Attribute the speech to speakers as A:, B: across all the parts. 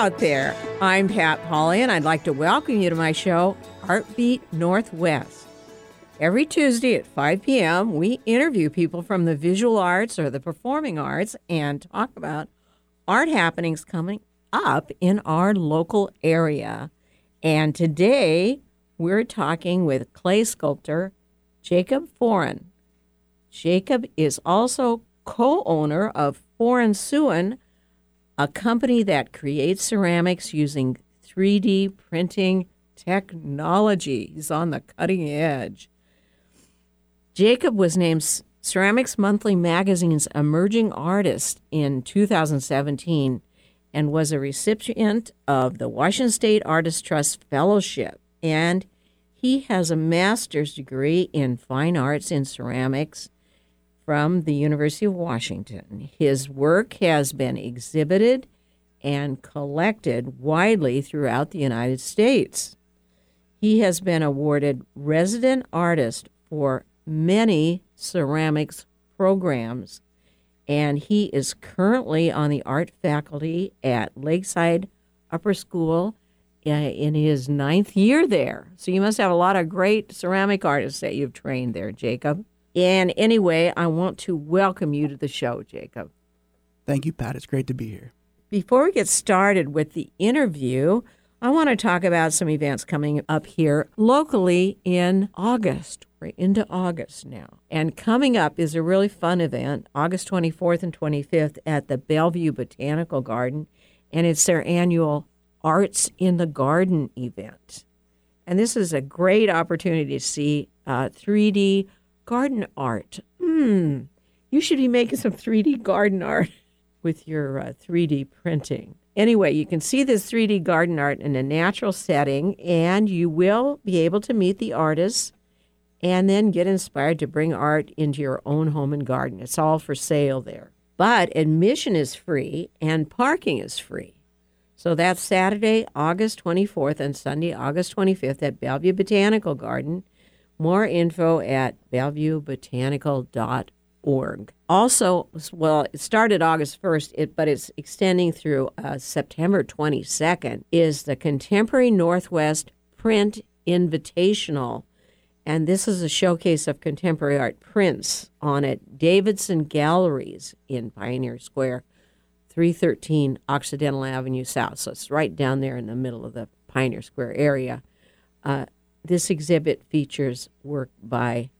A: out there. I'm Pat Polly, and I'd like to welcome you to my show, Artbeat Northwest. Every Tuesday at 5 p.m., we interview people from the visual arts or the performing arts and talk about art happenings coming up in our local area. And today, we're talking with clay sculptor Jacob Foran. Jacob is also co owner of Foran Suon, a company that creates ceramics using 3D printing technology. He's on the cutting edge. Jacob was named Ceramics Monthly Magazine's Emerging Artist in 2017 and was a recipient of the Washington State Artist Trust Fellowship. And he has a master's degree in fine arts in ceramics from the University of Washington. His work has been exhibited and collected widely throughout the United States. He has been awarded resident artist for many ceramics programs, and he is currently on the art faculty at Lakeside Upper School uh, in his ninth year there. So you must have a lot of great ceramic artists that you've trained there, Jacob. And anyway, I want to welcome you to the show, Jacob.
B: Thank you, Pat. It's great to be here.
A: Before we get started with the interview, I want to talk about some events coming up here locally in August. We're into August now. And coming up is a really fun event, August 24th and 25th at the Bellevue Botanical Garden. And it's their annual Arts in the Garden event. And this is a great opportunity to see uh, 3D garden art. Hmm, you should be making some 3D garden art with your uh, 3D printing. Anyway, you can see this 3D garden art in a natural setting, and you will be able to meet the artists and then get inspired to bring art into your own home and garden. It's all for sale there. But admission is free and parking is free. So that's Saturday, August 24th and Sunday, August 25th at Bellevue Botanical Garden. More info at bellevuebotanical.org. Also, well, it started August 1st, it, but it's extending through uh, September 22nd, is the Contemporary Northwest Print Invitational. And this is a showcase of contemporary art prints on it. Davidson Galleries in Pioneer Square, 313 Occidental Avenue South. So it's right down there in the middle of the Pioneer Square area. Uh, this exhibit features work by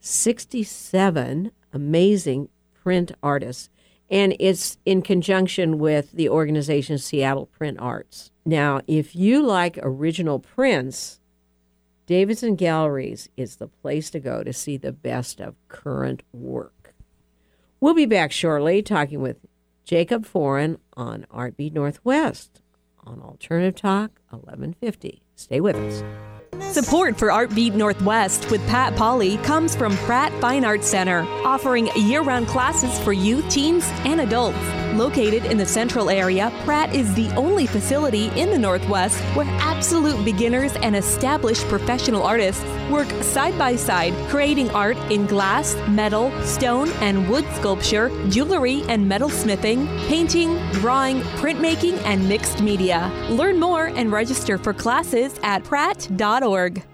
A: 67 amazing print artists, and it's in conjunction with the organization Seattle Print Arts. Now, if you like original prints, Davidson Galleries is the place to go to see the best of current work. We'll be back shortly talking with Jacob Foran on Artbeat Northwest on Alternative Talk 1150. Stay with us.
C: Support for Artbeat Northwest with Pat Polly comes from Pratt Fine Arts Center, offering year round classes for youth, teens, and adults. Located in the central area, Pratt is the only facility in the Northwest where absolute beginners and established professional artists work side by side, creating art in glass, metal, stone, and wood sculpture, jewelry and metal smithing, painting, drawing, printmaking, and mixed media. Learn more and register for classes at pratt.org.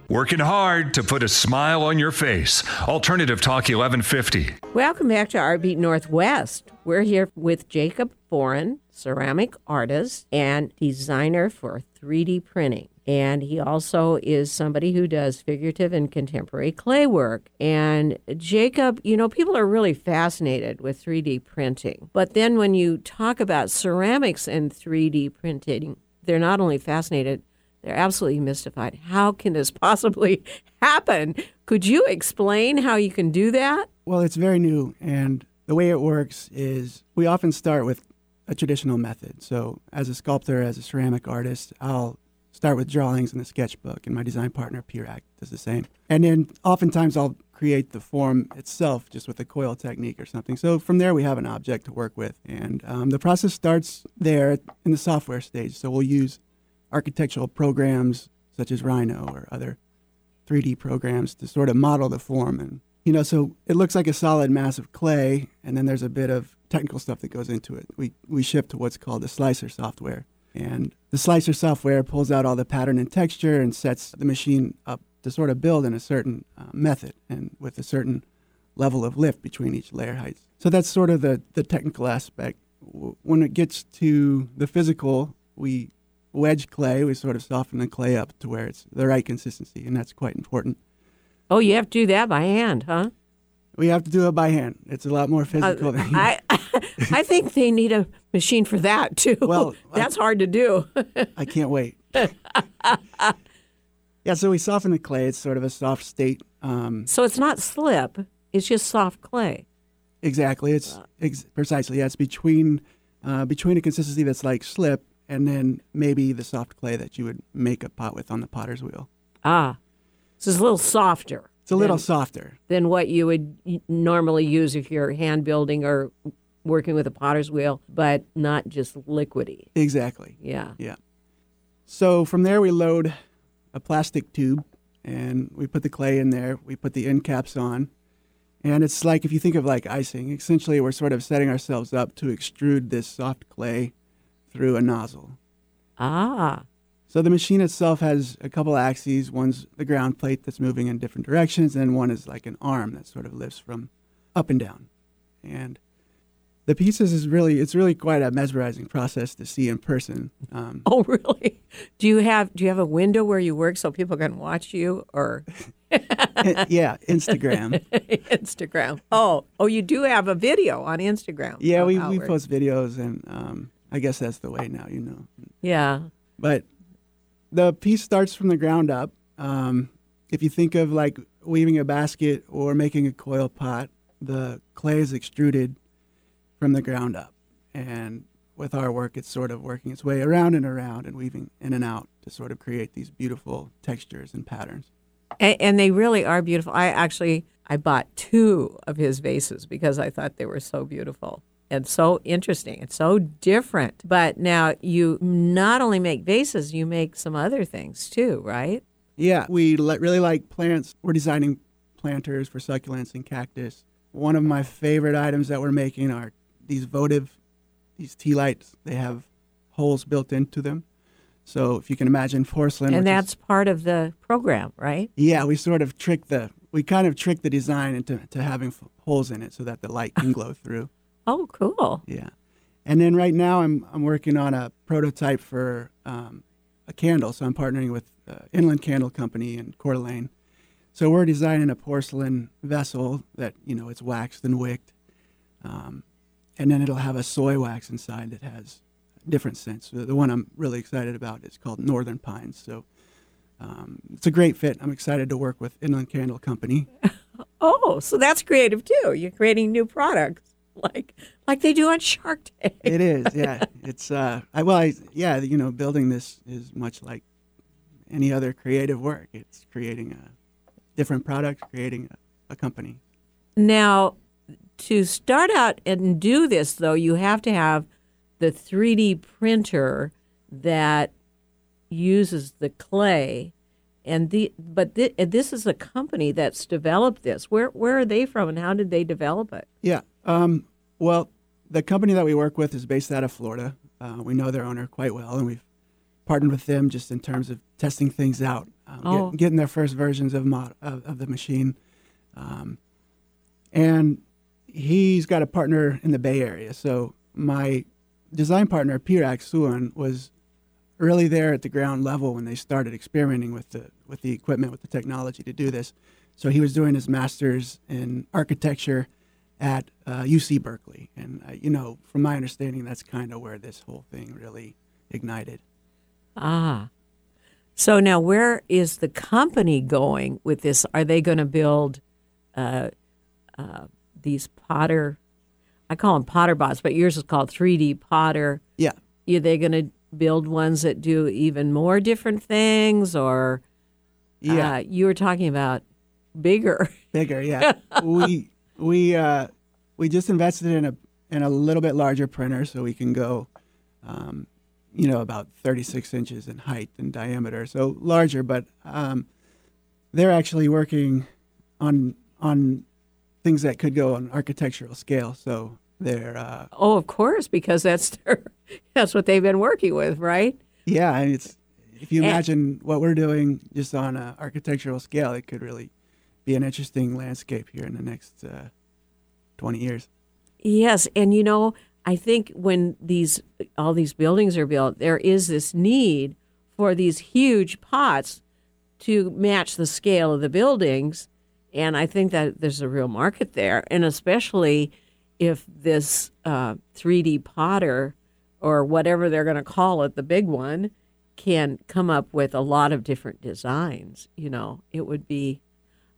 D: Working hard to put a smile on your face. Alternative Talk 1150.
A: Welcome back to Artbeat Northwest. We're here with Jacob Foran, ceramic artist and designer for 3D printing. And he also is somebody who does figurative and contemporary clay work. And Jacob, you know, people are really fascinated with 3D printing. But then when you talk about ceramics and 3D printing, they're not only fascinated, they're absolutely mystified. How can this possibly happen? Could you explain how you can do that?
B: Well, it's very new. And the way it works is we often start with a traditional method. So, as a sculptor, as a ceramic artist, I'll start with drawings in the sketchbook, and my design partner, Pirak, does the same. And then oftentimes I'll create the form itself just with a coil technique or something. So from there, we have an object to work with. And um, the process starts there in the software stage. So we'll use architectural programs such as Rhino or other 3D programs to sort of model the form. And, you know, so it looks like a solid mass of clay, and then there's a bit of technical stuff that goes into it. We, we ship to what's called the slicer software. And the slicer software pulls out all the pattern and texture and sets the machine up to sort of build in a certain uh, method and with a certain level of lift between each layer heights. So that's sort of the, the technical aspect. When it gets to the physical, we wedge clay, we sort of soften the clay up to where it's the right consistency, and that's quite important.
A: Oh, you have to do that by hand, huh?
B: We have to do it by hand. It's a lot more physical
A: Uh,
B: than
A: I I think they need a machine for that too.
B: Well, I-
A: that's hard to do.
B: I can't wait. yeah, so we soften the clay. It's sort of a soft state. Um,
A: so it's not slip; it's just soft clay.
B: exactly. It's ex- precisely. Yeah, it's between uh, between a consistency that's like slip and then maybe the soft clay that you would make a pot with on the potter's wheel.
A: Ah, so it's a little softer.
B: It's a little
A: than,
B: softer.
A: than what you would normally use if you're hand building or working with a potter's wheel, but not just liquidy.
B: Exactly.
A: Yeah.
B: Yeah. So from there, we load a plastic tube and we put the clay in there. We put the end caps on. And it's like, if you think of like icing, essentially we're sort of setting ourselves up to extrude this soft clay through a nozzle.
A: Ah,
B: So the machine itself has a couple axes. One's the ground plate that's moving in different directions, and one is like an arm that sort of lifts from up and down. And the pieces is really it's really quite a mesmerizing process to see in person. Um,
A: oh, really? Do you have Do you have a window where you work so people can watch you, or
B: yeah, Instagram.
A: Instagram? Oh, oh, you do have a video on Instagram.
B: Yeah, we, we post videos, and um, I guess that's the way now, you know.
A: Yeah.
B: But the piece starts from the ground up. Um, if you think of like weaving a basket or making a coil pot, the clay is extruded from the ground up. And with our work, it's sort of working its way around and around and weaving in and out to sort of create these beautiful textures and patterns.
A: And, and they really are beautiful. I actually I bought two of his vases because I thought they were so beautiful and so interesting It's so different. But now you not only make vases, you make some other things too, right?
B: Yeah, we li- really like plants. We're designing planters for succulents and cactus. One of my favorite items that we're making are these votive, these tea lights. They have holes built into them. So if you can imagine porcelain,
A: and
B: which is-
A: that's part of the program, right?
B: yeah, we sort of trick the we kind of trick the design into to having f- holes in it so that the light can glow through.
A: Oh, cool.
B: Yeah, and then right now I'm I'm working on a prototype for um, a candle. So I'm partnering with uh, Inland Candle Company in Coeur d'Alene. So we're designing a porcelain vessel that you know it's waxed and wicked, um, and then it'll have a soy wax inside that has different scents. The, the one I'm really excited about is called Northern Pines. So um, it's a great fit. I'm excited to work with Inland Candle Company.
A: Oh, so that's creative too. You're creating new products like like they do on Shark Tank.
B: It is, yeah. It's uh, I, well, I, yeah. You know, building this is much like any other creative work. It's creating a different product, creating a, a company.
A: Now, to start out and do this, though, you have to have the 3D printer that uses the clay. And the but and this is a company that's developed this. Where where are they from, and how did they develop it?
B: Yeah. Um, well, the company that we work with is based out of Florida. Uh, we know their owner quite well, and we've partnered with them just in terms of testing things out, um, get-
A: Oh.
B: getting their first versions of, mod, of, of the machine. Um, and he's got a partner in the Bay Area. So my design partner, Pirak Suon, was really there at the ground level when they started experimenting with the with the equipment, with the technology to do this. So he was doing his master's in architecture at uh, UC Berkeley, and uh, you know, from my understanding, that's kind of where this whole thing really ignited.
A: Ah, so now where is the company going with this? Are they going to build uh, uh, these Potter? I call them Potter bots, but yours is called 3D Potter.
B: Yeah,
A: Are they going to build ones that do even more different things, or
B: yeah,
A: uh, you were talking about bigger?
B: bigger. Yeah, we we uh, we just invested in a in a little bit larger printer, so we can go, um, you know, about 36 inches in height and diameter, so larger. But um, they're actually working on on things that could go on architectural scale. So They're uh,
A: Oh, of course, because that's their, that's what they've been working with, right?
B: yeah, and it's if you
A: And-
B: imagine what we're doing just on an architectural scale, it could really be an interesting landscape here in the next uh, 20 years.
A: Yes, and you know, I think when these all these buildings are built, there is this need for these huge pots to match the scale of the buildings, and I think that there's a real market there, and especially if this uh, 3D potter or whatever they're going to call it, the big one, can come up with a lot of different designs. You know, it would be,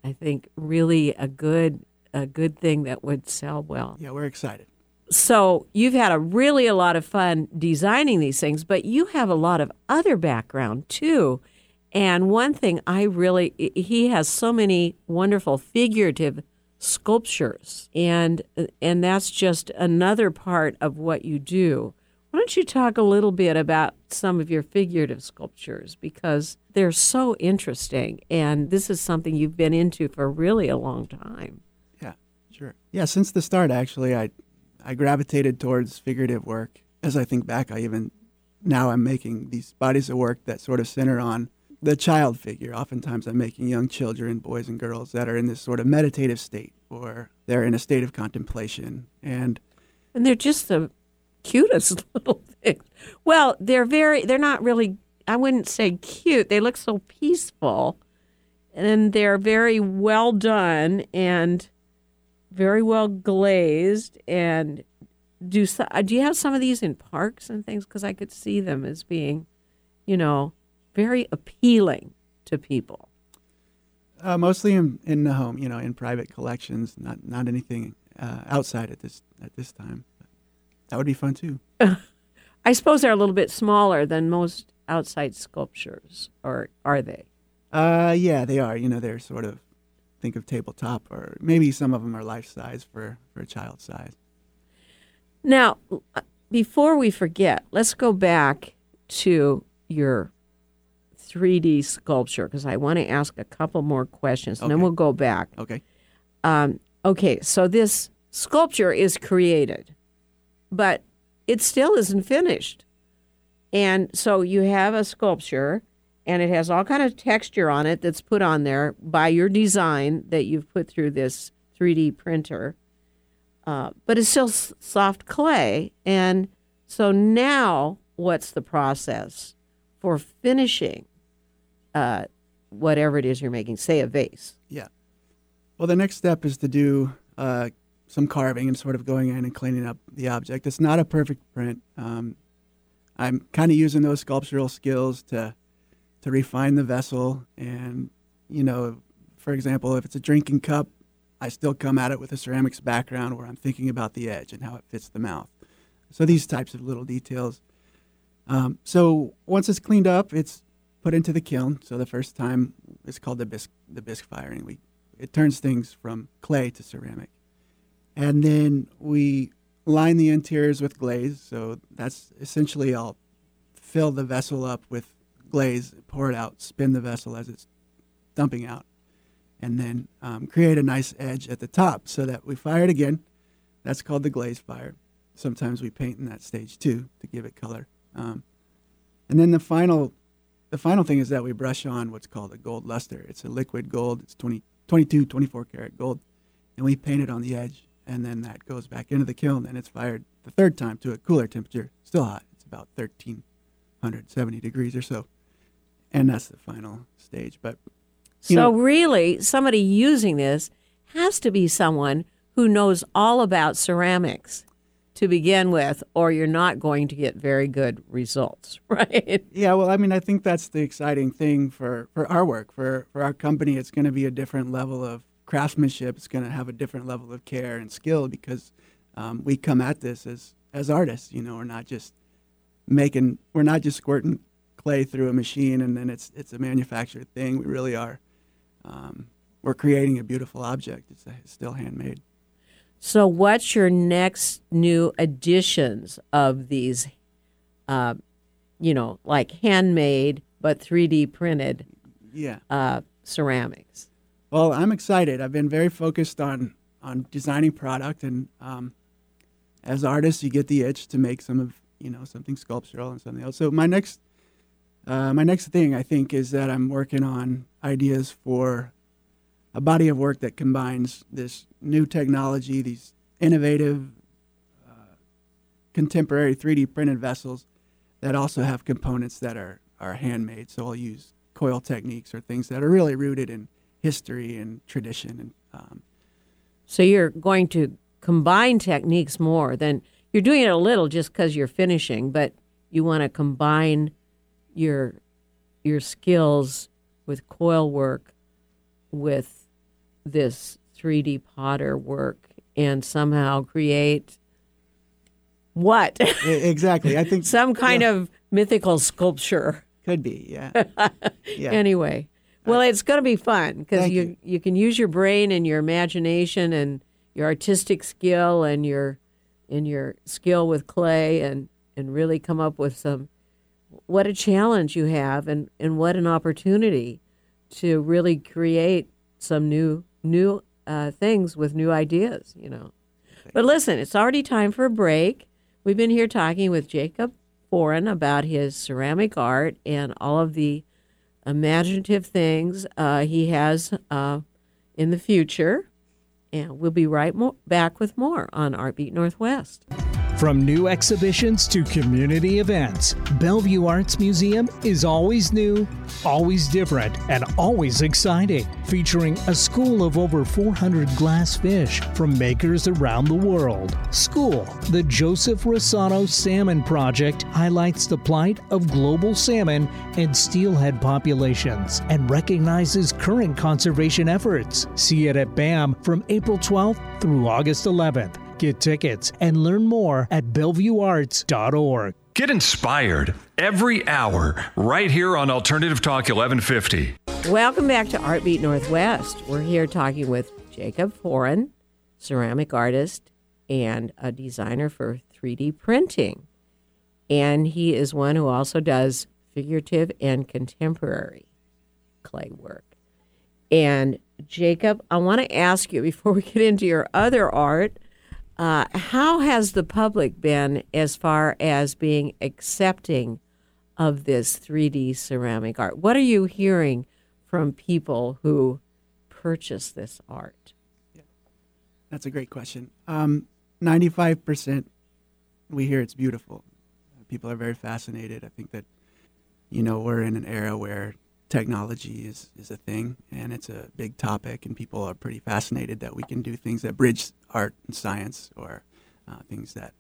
A: I think, really a good a good thing that would sell well
B: Yeah, we're excited.
A: so you've had a really a lot of fun designing these things, but you have a lot of other background too. And one thing I really he has so many wonderful figurative sculptures and and that's just another part of what you do. Why don't you talk a little bit about some of your figurative sculptures because they're so interesting and this is something you've been into for really a long time.
B: Yeah, sure. Yeah, since the start, actually, I I gravitated towards figurative work. As I think back, I even now I'm making these bodies of work that sort of center on the child figure. Oftentimes, I'm making young children, boys and girls, that are in this sort of meditative state, or they're in a state of contemplation. And
A: And they're just the cutest little things. Well, they're very, they're not really, I wouldn't say cute. They look so peaceful. And they're very well done and very well glazed. And do, uh, do you have some of these in parks and things? Because I could see them as being, you know, very appealing to people.
B: uh, mostly in, in the home, you know, in private collections, not not anything uh, outside at this at this time. That would be fun too.
A: I suppose they're a little bit smaller than most outside sculptures, or are they?
B: Uh, yeah, they are. You know, they're sort of think of tabletop, or maybe some of them are life size for for a child size.
A: Now, uh, before we forget, let's go back to your 3D sculpture because I want to ask a couple more questions and then we'll go back.
B: Okay.
A: Um, okay, so this sculpture is created, but it still isn't finished. And so you have a sculpture and it has all kind of texture on it that's put on there by your design that you've put through this 3D printer. Uh, but it's still s- soft clay. And so now what's the process for finishing uh, whatever it is you're making, say a vase?
B: Yeah. Well, the next step is to do uh, some carving and sort of going in and cleaning up the object. It's not a perfect print. Um, I'm kind of using those sculptural skills to to refine the vessel, and you know, for example, if it's a drinking cup, I still come at it with a ceramics background where I'm thinking about the edge and how it fits the mouth. So these types of little details. Um, so once it's cleaned up, it's put into the kiln. So the first time it's called the bisque the bisque firing. We it turns things from clay to ceramic, and then we line the interiors with glaze. So that's essentially I'll fill the vessel up with glaze, pour it out, spin the vessel as it's dumping out, and then um, create a nice edge at the top so that we fire it again. That's called the glaze fire. Sometimes we paint in that stage too to give it color. Um, and then the final, the final thing is that we brush on what's called a gold luster. It's a liquid gold. It's 20, 22, 24 karat gold, and we paint it on the edge, and then that goes back into the kiln, and it's fired the third time to a cooler temperature, still hot. It's about 1370 degrees or so, and that's the final stage. But
A: So
B: know-
A: really, somebody using this has to be someone who knows all about ceramics to begin with, or you're not going to get very good results, right?
B: Yeah, well, I mean, I think that's the exciting thing for, for our work, for, for our company. It's going to be a different level of craftsmanship. It's going to have a different level of care and skill because um, we come at this as, as artists. You know, we're not just making, we're not just squirting clay through a machine and then it's it's a manufactured thing. We really are. Um, we're creating a beautiful object. It's, it's still handmade.
A: So, what's your next new additions of these, uh, you know, like handmade but 3D printed
B: Yeah.
A: uh, ceramics?
B: Well, I'm excited. I've been very focused on on designing product and um, as artists, you get the itch to make some of you know something sculptural and something else. So my next uh, my next thing I think is that I'm working on ideas for a body of work that combines this new technology, these innovative, uh, contemporary 3D printed vessels that also have components that are, are handmade. So I'll use coil techniques or things that are really rooted in history and tradition. And um,
A: so you're going to combine techniques more than you're doing it a little just because you're finishing, but you want to combine your your skills with coil work with this 3D potter work and somehow create what?
B: exactly. I think
A: some kind yeah. of mythical sculpture.
B: Could be, yeah.
A: yeah. Anyway, well, it's going to be fun because you, you you can use your brain and your imagination and your artistic skill and your and your skill with clay and and really come up with some what a challenge you have and and what an opportunity to really create some new new uh, things with new ideas, you know. But listen, it's already time for a break. We've been here talking with Jacob Foran about his ceramic art and all of the imaginative things uh, he has uh, in the future. And we'll be right mo- back with more on Artbeat Northwest.
E: From new exhibitions to community events, Bellevue Arts Museum is always new, always different, and always exciting. Featuring a school of over 400 glass fish from makers around the world. School, the Joseph Rossano Salmon Project, highlights the plight of global salmon and steelhead populations and recognizes current conservation efforts. See it at BAM from April 12th through August 11th. Get tickets and learn more at BellevueArts.org.
D: Get inspired every hour right here on Alternative Talk 1150.
A: Welcome back to Artbeat Northwest. We're here talking with Jacob Foran, ceramic artist and a designer for 3D printing. And he is one who also does figurative and contemporary clay work. And Jacob, I want to ask you before we get into your other art uh, how has the public been as far as being accepting of this 3D ceramic art? What are you hearing from people who purchase this art?
B: That's a great question. Um, 95% we hear it's beautiful. People are very fascinated. I think that, you know, we're in an era where technology is, is a thing and it's a big topic and people are pretty fascinated that we can do things that bridge art and science or uh, things that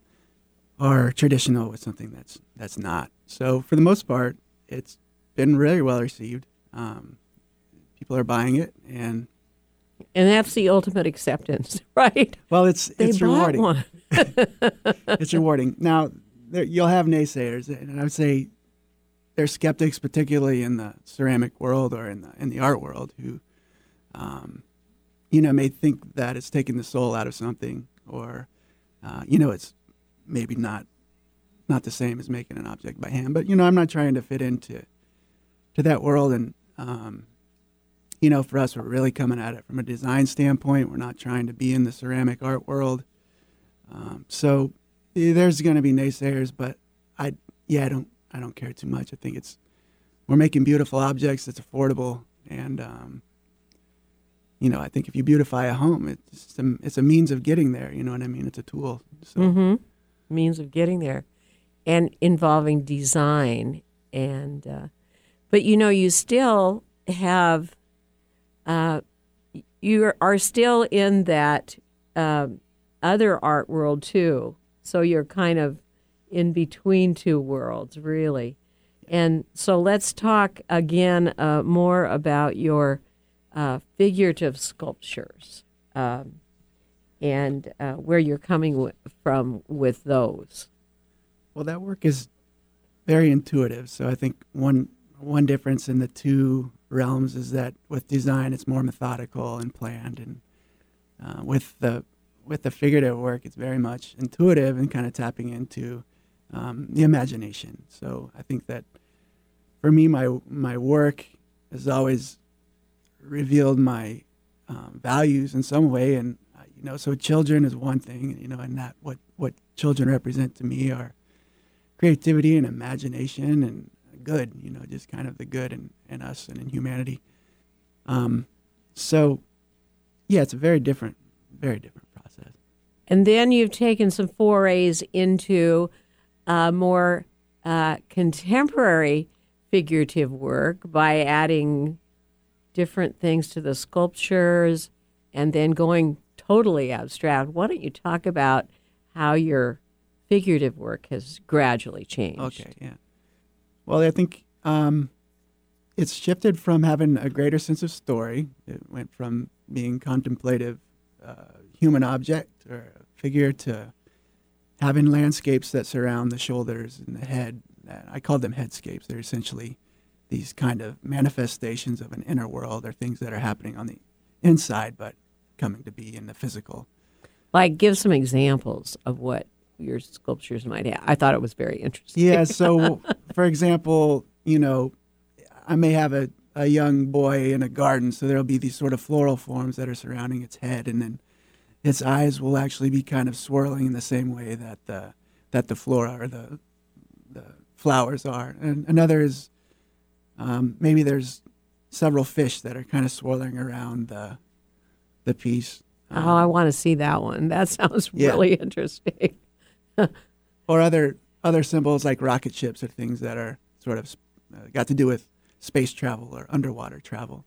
B: are traditional with something that's that's not. So for the most part it's been really well received. Um, people are buying it and
A: and that's the ultimate acceptance right?
B: Well it's
A: they
B: it's rewarding. it's rewarding. Now there, you'll have naysayers and i would say there's skeptics, particularly in the ceramic world or in the in the art world, who, um, you know, may think that it's taking the soul out of something, or, uh, you know, it's maybe not not the same as making an object by hand. But you know, I'm not trying to fit into to that world, and um, you know, for us, we're really coming at it from a design standpoint. We're not trying to be in the ceramic art world. Um, so there's going to be naysayers, but I yeah, I don't I don't care too much. I think it's we're making beautiful objects that's affordable, and um, you know, I think if you beautify a home, it's a, it's a means of getting there. You know what I mean? It's a tool.
A: So. Mm-hmm. Means of getting there, and involving design, and uh, but you know, you still have. Uh, you are still in that uh, other art world too. So you're kind of in between two worlds, really. And so let's talk again uh, more about your uh, figurative sculptures um, and uh, where you're coming w- from with those.
B: Well, that work is very intuitive. So I think one one difference in the two realms is that with design, it's more methodical and planned, and uh, with the with the figurative work, it's very much intuitive and kind of tapping into um, the imagination. So I think that for me, my my work has always revealed my um, values in some way, and uh, you know, so children is one thing, you know, and that what what children represent to me are creativity and imagination and good, you know, just kind of the good in, in us and in humanity. Um, so, yeah, it's a very different, very different process.
A: And then you've taken some forays into uh, more uh, contemporary figurative work by adding different things to the sculptures and then going totally abstract. Why don't you talk about how your figurative work has gradually changed?
B: Okay, yeah. Well, I think um, it's shifted from having a greater sense of story. It went from being contemplative uh, human object or figure to having landscapes that surround the shoulders and the head. Uh, I call them headscapes. They're essentially these kind of manifestations of an inner world or things that are happening on the inside but coming to be in the physical.
A: Like, give some examples of what your sculptures might have. I thought it was very interesting.
B: Yeah. So, for example, you know, I may have a, a young boy in a garden, so there'll be these sort of floral forms that are surrounding its head, and then its eyes will actually be kind of swirling in the same way that the that the flora or the the flowers are. And another is um, maybe there's several fish that are kind of swirling around the the piece.
A: Um, oh, I want to see that one. That sounds yeah. really interesting.
B: or other other symbols like rocket ships or things that are sort of uh, got to do with space travel or underwater travel.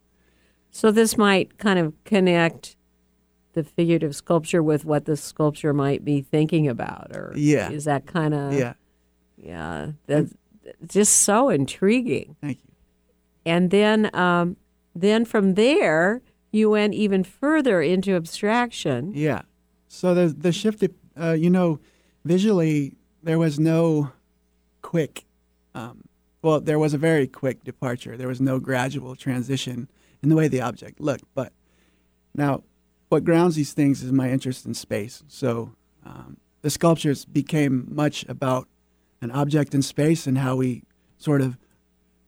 A: So this might kind of connect the figurative sculpture with what the sculpture might be thinking about, or
B: yeah,
A: is that kind of
B: yeah,
A: yeah, that's just so intriguing.
B: Thank you.
A: And then, um, then from there, you went even further into abstraction.
B: Yeah. So the the shift, uh, you know, visually there was no quick. Um, well, there was a very quick departure. There was no gradual transition in the way the object looked. But now, what grounds these things is my interest in space. So um, the sculptures became much about an object in space and how we sort of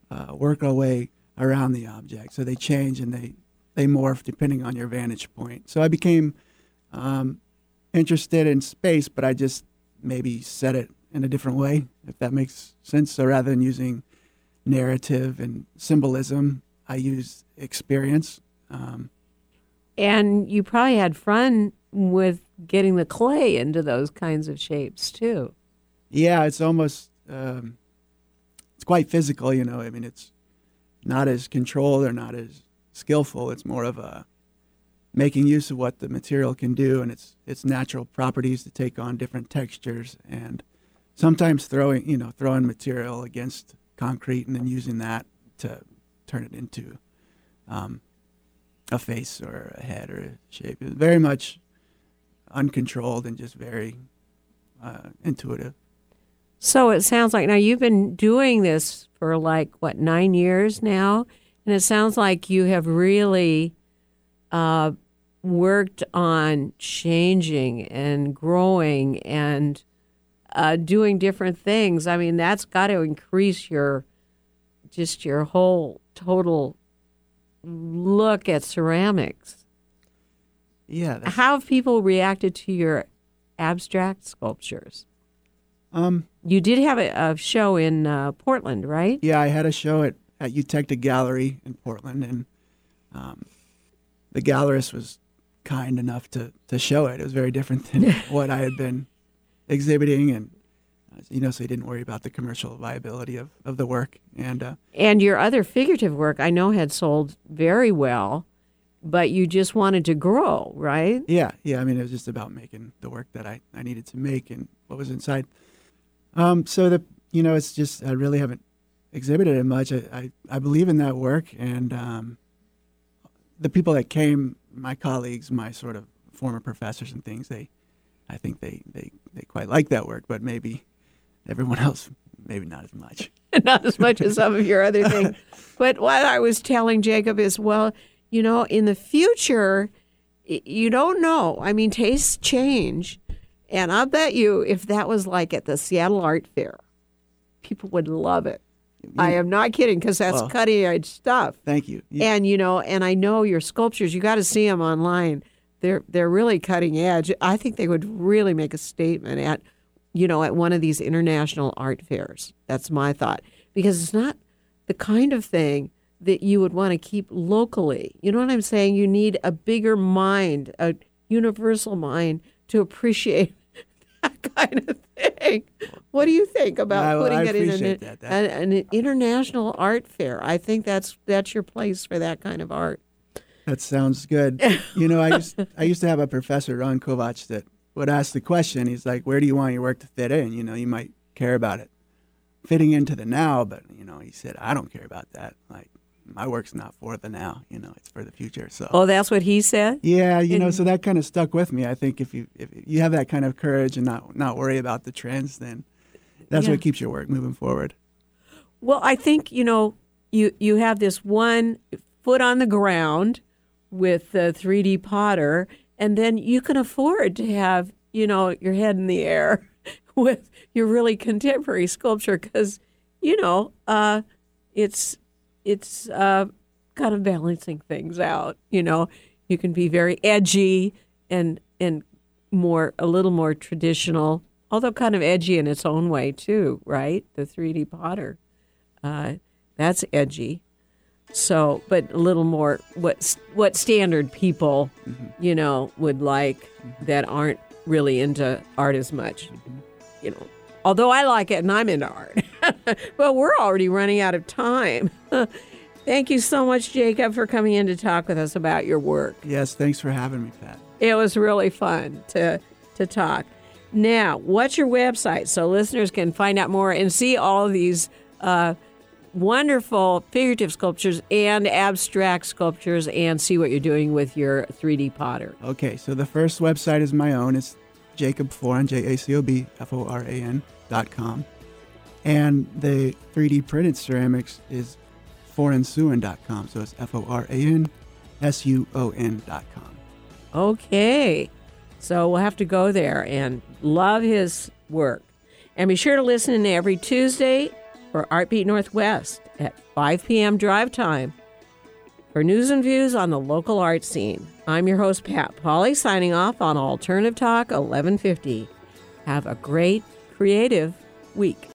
B: uh, work our way around the object. So they change and they, they morph depending on your vantage point. So I became um, interested in space, but I just maybe set it in a different way, if that makes sense. So rather than using narrative and symbolism, I use experience. Um,
A: and you probably had fun with getting the clay into those kinds of shapes too.
B: Yeah, it's almost um, it's quite physical, you know. I mean, it's not as controlled or not as skillful. It's more of a making use of what the material can do and its its natural properties to take on different textures and sometimes throwing you know throwing material against concrete and then using that to turn it into um, a face or a head or a shape. It's very much uncontrolled and just very uh, intuitive.
A: So it sounds like now you've been doing this for like what nine years now, and it sounds like you have really uh, worked on changing and growing and uh, doing different things. I mean, that's got to increase your just your whole total look at ceramics.
B: Yeah.
A: How have people reacted to your abstract sculptures?
B: Um,
A: you did have a, a show in uh, Portland, right?
B: Yeah, I had a show at at Eutectic Gallery in Portland, and um, the gallerist was kind enough to to show it. It was very different than what I had been exhibiting, and you know, so he didn't worry about the commercial viability of, of the work. And uh,
A: and your other figurative work, I know, had sold very well, but you just wanted to grow, right?
B: Yeah, yeah. I mean, it was just about making the work that I, I needed to make and what was inside. Um, so the you know, it's just I really haven't exhibited it much. I I, I believe in that work, and um, the people that came, my colleagues, my sort of former professors and things, they, I think they they they quite like that work, but maybe everyone else maybe not as much.
A: not as much as some of your other things. But what I was telling Jacob is, well, you know, in the future, you don't know. I mean, tastes change. And I bet you if that was like at the Seattle Art Fair, people would love it. I am not kidding because that's well, cutting edge stuff.
B: Thank you.
A: And you know, and I know your sculptures. You got to see them online. They're they're really cutting edge. I think they would really make a statement at you know, at one of these international art fairs. That's my thought because it's not the kind of thing that you would want to keep locally. You know what I'm saying? You need a bigger mind, a universal mind to appreciate that kind of thing. What do you think about
B: I-
A: putting
B: I
A: it in an,
B: that. That-
A: an, an international art fair? I think that's that's your place for that kind of art.
B: That sounds good. you know, I used I used to have a professor, Ron Kovac, that would ask the question. He's like, "Where do you want your work to fit in?" You know, you might care about it fitting into the now, but you know, he said, "I don't care about that. Like, my work's not for the now. You know, it's for the future." So,
A: Oh, that's what he said.
B: yeah, you know, so that kind of stuck with me. I think if you if you have that kind of courage and not not worry about the trends, then that's
A: Yeah.
B: what keeps your work moving forward.
A: Well, I think you know you you have this one foot on the ground with the 3D Potter, and then you can afford to have you know your head in the air with your really contemporary sculpture because you know uh, it's it's uh, kind of balancing things out. You know, you can be very edgy and and more a little more traditional, although kind of edgy in its own way too, right? The 3D Potter uh, that's edgy. So, but a little more what what standard people, you know, would like that aren't really into art as much, you know. Although I like it and I'm into art, but we're already running out of time. Thank you so much, Jacob, for coming in to talk with us about your work.
B: Yes, thanks for having me, Pat.
A: It was really fun to to talk. Now, what's your website so listeners can find out more and see all of these uh, wonderful figurative sculptures and abstract sculptures and see what you're doing with your 3D potter?
B: Okay, so the first website is my own. It's Jacob Foran, J A C O B F O R A N dot com. And the 3D printed ceramics is foransuon.com. So it's F O R A N S U O N dot com.
A: Okay. So we'll have to go there and love his work. And be sure to listen in every Tuesday for Artbeat Northwest at 5 p.m. drive time for news and views on the local art scene. I'm your host, Pat Polly, signing off on Alternative Talk 1150. Have a great creative week.